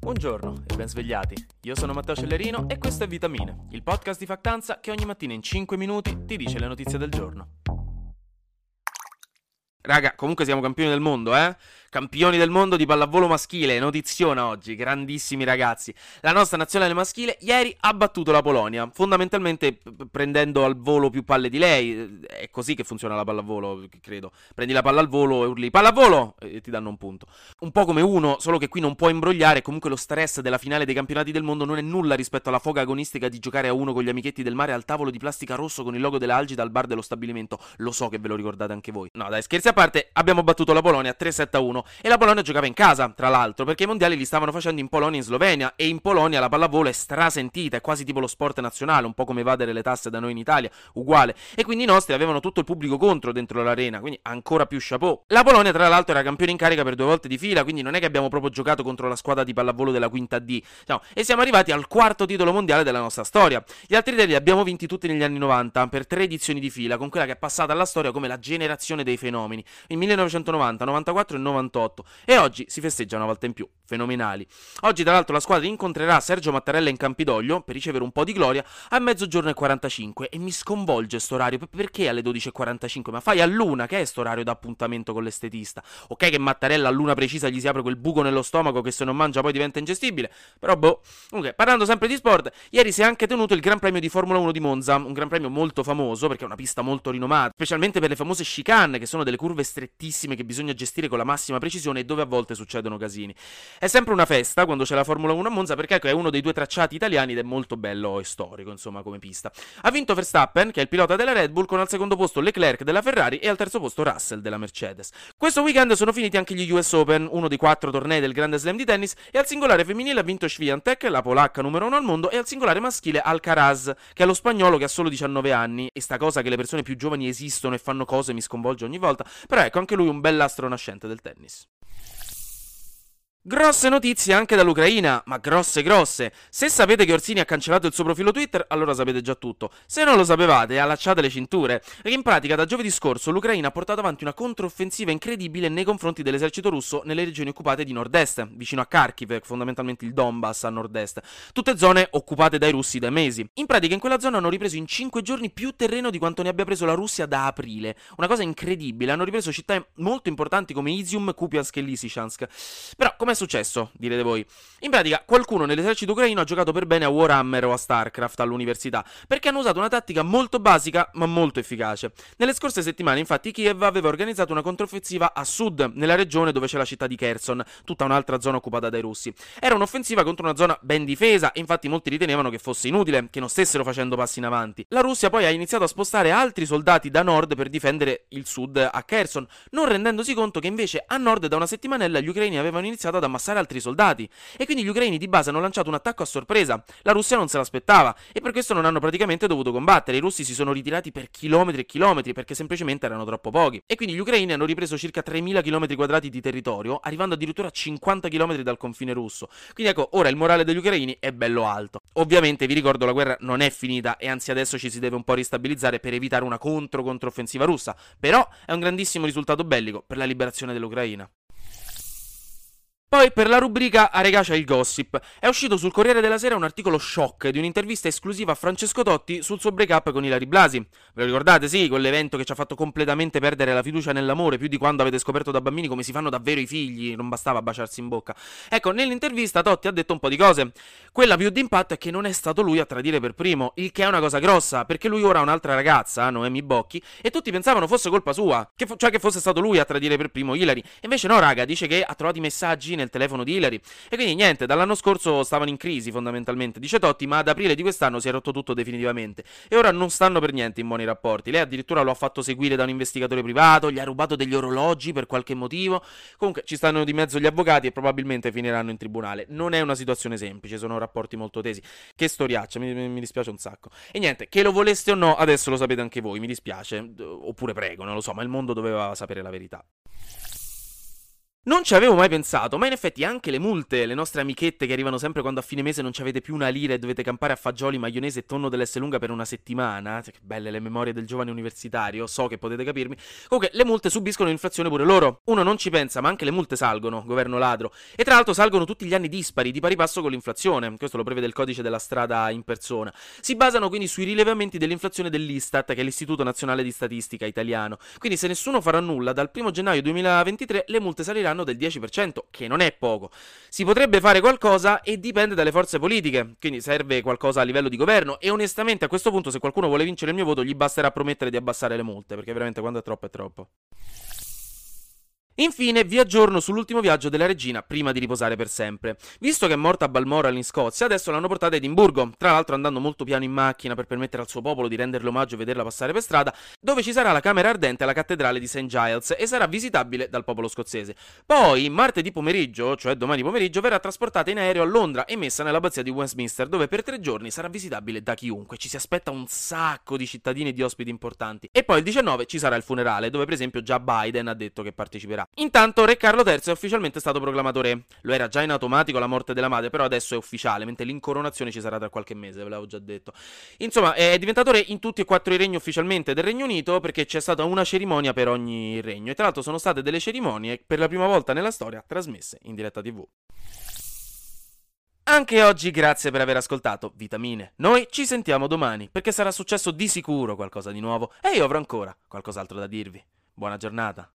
Buongiorno e ben svegliati. Io sono Matteo Cellerino e questo è Vitamine, il podcast di Factanza che ogni mattina in 5 minuti ti dice le notizie del giorno. Raga, comunque siamo campioni del mondo, eh? Campioni del mondo di pallavolo maschile, notiziona oggi, grandissimi ragazzi. La nostra nazionale maschile ieri ha battuto la Polonia, fondamentalmente p- prendendo al volo più palle di lei. È così che funziona la pallavolo, credo. Prendi la palla al volo e urli pallavolo e ti danno un punto. Un po' come uno, solo che qui non può imbrogliare, comunque lo stress della finale dei campionati del mondo non è nulla rispetto alla foga agonistica di giocare a uno con gli amichetti del mare al tavolo di plastica rosso con il logo della Algida al bar dello stabilimento. Lo so che ve lo ricordate anche voi. No, dai, scherzi a parte, abbiamo battuto la Polonia 3-7-1 e la Polonia giocava in casa, tra l'altro, perché i mondiali li stavano facendo in Polonia e in Slovenia e in Polonia la pallavolo è strasentita, è quasi tipo lo sport nazionale, un po' come evadere le tasse da noi in Italia, uguale. E quindi i nostri avevano tutto il pubblico contro dentro l'arena, quindi ancora più chapeau. La Polonia tra l'altro era campione in carica per due volte di fila, quindi non è che abbiamo proprio giocato contro la squadra di pallavolo della quinta D. No, e siamo arrivati al quarto titolo mondiale della nostra storia. Gli altri tre li abbiamo vinti tutti negli anni 90 per tre edizioni di fila, con quella che è passata alla storia come la generazione dei fenomeni, il 1990, 94 e 98. E oggi si festeggia una volta in più. Fenomenali. Oggi, tra l'altro, la squadra incontrerà Sergio Mattarella in Campidoglio per ricevere un po' di gloria a mezzogiorno e 45. E mi sconvolge sto orario. Perché alle 12.45? Ma fai a luna, che è sto orario d'appuntamento con l'estetista? Ok, che Mattarella a luna precisa gli si apre quel buco nello stomaco che se non mangia poi diventa ingestibile. Però, boh. Comunque, parlando sempre di sport, ieri si è anche tenuto il Gran Premio di Formula 1 di Monza. Un Gran Premio molto famoso perché è una pista molto rinomata, specialmente per le famose chicane, che sono delle curve strettissime che bisogna gestire con la massima precisione e dove a volte succedono casini. È sempre una festa quando c'è la Formula 1 a Monza perché ecco, è uno dei due tracciati italiani ed è molto bello e storico, insomma, come pista. Ha vinto Verstappen, che è il pilota della Red Bull, con al secondo posto Leclerc della Ferrari e al terzo posto Russell della Mercedes. Questo weekend sono finiti anche gli US Open, uno dei quattro tornei del Grande Slam di tennis, e al singolare femminile ha vinto Swiatek, la polacca numero uno al mondo, e al singolare maschile Alcaraz, che è lo spagnolo che ha solo 19 anni, e sta cosa che le persone più giovani esistono e fanno cose mi sconvolge ogni volta, però ecco anche lui un bell'astro nascente del tennis. Grosse notizie anche dall'Ucraina, ma grosse grosse. Se sapete che Orsini ha cancellato il suo profilo Twitter, allora sapete già tutto. Se non lo sapevate, allacciate le cinture. Perché in pratica da giovedì scorso l'Ucraina ha portato avanti una controffensiva incredibile nei confronti dell'esercito russo nelle regioni occupate di nord-est, vicino a Kharkiv, fondamentalmente il Donbass a nord-est. Tutte zone occupate dai russi da mesi. In pratica in quella zona hanno ripreso in 5 giorni più terreno di quanto ne abbia preso la Russia da aprile. Una cosa incredibile, hanno ripreso città molto importanti come Izium, Kupiansk e Lysychansk. Però come successo, direte voi? In pratica, qualcuno nell'esercito ucraino ha giocato per bene a Warhammer o a StarCraft all'università, perché hanno usato una tattica molto basica ma molto efficace. Nelle scorse settimane, infatti, Kiev aveva organizzato una controffensiva a sud, nella regione dove c'è la città di Kherson, tutta un'altra zona occupata dai russi. Era un'offensiva contro una zona ben difesa, infatti molti ritenevano che fosse inutile, che non stessero facendo passi in avanti. La Russia poi ha iniziato a spostare altri soldati da nord per difendere il sud a Kherson, non rendendosi conto che invece a nord da una settimanella gli ucraini avevano iniziato ad ammassare altri soldati. E quindi gli ucraini di base hanno lanciato un attacco a sorpresa. La Russia non se l'aspettava e per questo non hanno praticamente dovuto combattere. I russi si sono ritirati per chilometri e chilometri perché semplicemente erano troppo pochi. E quindi gli ucraini hanno ripreso circa 3000 km quadrati di territorio, arrivando addirittura a 50 km dal confine russo. Quindi ecco, ora il morale degli ucraini è bello alto. Ovviamente vi ricordo la guerra non è finita e anzi adesso ci si deve un po' ristabilizzare per evitare una contro-controffensiva russa. Però è un grandissimo risultato bellico per la liberazione dell'Ucraina. Poi per la rubrica A regà c'è il gossip. È uscito sul Corriere della Sera un articolo shock di un'intervista esclusiva a Francesco Totti sul suo break-up con Ilari Blasi. Ve lo ricordate? Sì, quell'evento che ci ha fatto completamente perdere la fiducia nell'amore, più di quando avete scoperto da bambini come si fanno davvero i figli, non bastava baciarsi in bocca. Ecco, nell'intervista Totti ha detto un po' di cose. Quella più d'impatto è che non è stato lui a tradire per primo, il che è una cosa grossa, perché lui ora ha un'altra ragazza, Noemi Bocchi, e tutti pensavano fosse colpa sua, che fo- cioè che fosse stato lui a tradire per primo Ilari. Invece no, raga, dice che ha trovato i messaggi nel telefono di Hillary. E quindi niente, dall'anno scorso stavano in crisi fondamentalmente, dice Totti, ma ad aprile di quest'anno si è rotto tutto definitivamente. E ora non stanno per niente in buoni rapporti. Lei addirittura lo ha fatto seguire da un investigatore privato, gli ha rubato degli orologi per qualche motivo. Comunque ci stanno di mezzo gli avvocati e probabilmente finiranno in tribunale. Non è una situazione semplice, sono rapporti molto tesi. Che storiaccia, mi, mi dispiace un sacco. E niente, che lo voleste o no, adesso lo sapete anche voi, mi dispiace. Oppure prego, non lo so, ma il mondo doveva sapere la verità. Non ci avevo mai pensato, ma in effetti anche le multe, le nostre amichette che arrivano sempre quando a fine mese non ci avete più una lira e dovete campare a fagioli, maionese e tonno dell'Esselunga per una settimana, cioè, che belle le memorie del giovane universitario, so che potete capirmi. Comunque, le multe subiscono l'inflazione pure loro. Uno non ci pensa, ma anche le multe salgono, governo ladro. E tra l'altro salgono tutti gli anni dispari, di pari passo con l'inflazione. Questo lo prevede il codice della strada in persona. Si basano quindi sui rilevamenti dell'inflazione dell'Istat, che è l'Istituto Nazionale di Statistica italiano. Quindi se nessuno farà nulla, dal 1 gennaio 2023 le multe saliranno del 10%, che non è poco. Si potrebbe fare qualcosa e dipende dalle forze politiche, quindi serve qualcosa a livello di governo e onestamente a questo punto se qualcuno vuole vincere il mio voto gli basterà promettere di abbassare le multe, perché veramente quando è troppo è troppo. Infine, vi aggiorno sull'ultimo viaggio della regina prima di riposare per sempre. Visto che è morta a Balmoral in Scozia, adesso l'hanno portata a Edimburgo, tra l'altro andando molto piano in macchina per permettere al suo popolo di renderle omaggio e vederla passare per strada, dove ci sarà la camera ardente alla cattedrale di St. Giles e sarà visitabile dal popolo scozzese. Poi, martedì pomeriggio, cioè domani pomeriggio, verrà trasportata in aereo a Londra e messa nell'abbazia di Westminster, dove per tre giorni sarà visitabile da chiunque. Ci si aspetta un sacco di cittadini e di ospiti importanti. E poi il 19 ci sarà il funerale, dove per esempio già Biden ha detto che parteciperà. Intanto Re Carlo III è ufficialmente stato proclamato re. Lo era già in automatico la morte della madre, però adesso è ufficiale, mentre l'incoronazione ci sarà tra qualche mese, ve l'avevo già detto. Insomma, è diventato re in tutti e quattro i regni ufficialmente del Regno Unito perché c'è stata una cerimonia per ogni regno. E tra l'altro sono state delle cerimonie per la prima volta nella storia trasmesse in diretta TV. Anche oggi grazie per aver ascoltato Vitamine. Noi ci sentiamo domani perché sarà successo di sicuro qualcosa di nuovo e io avrò ancora qualcos'altro da dirvi. Buona giornata.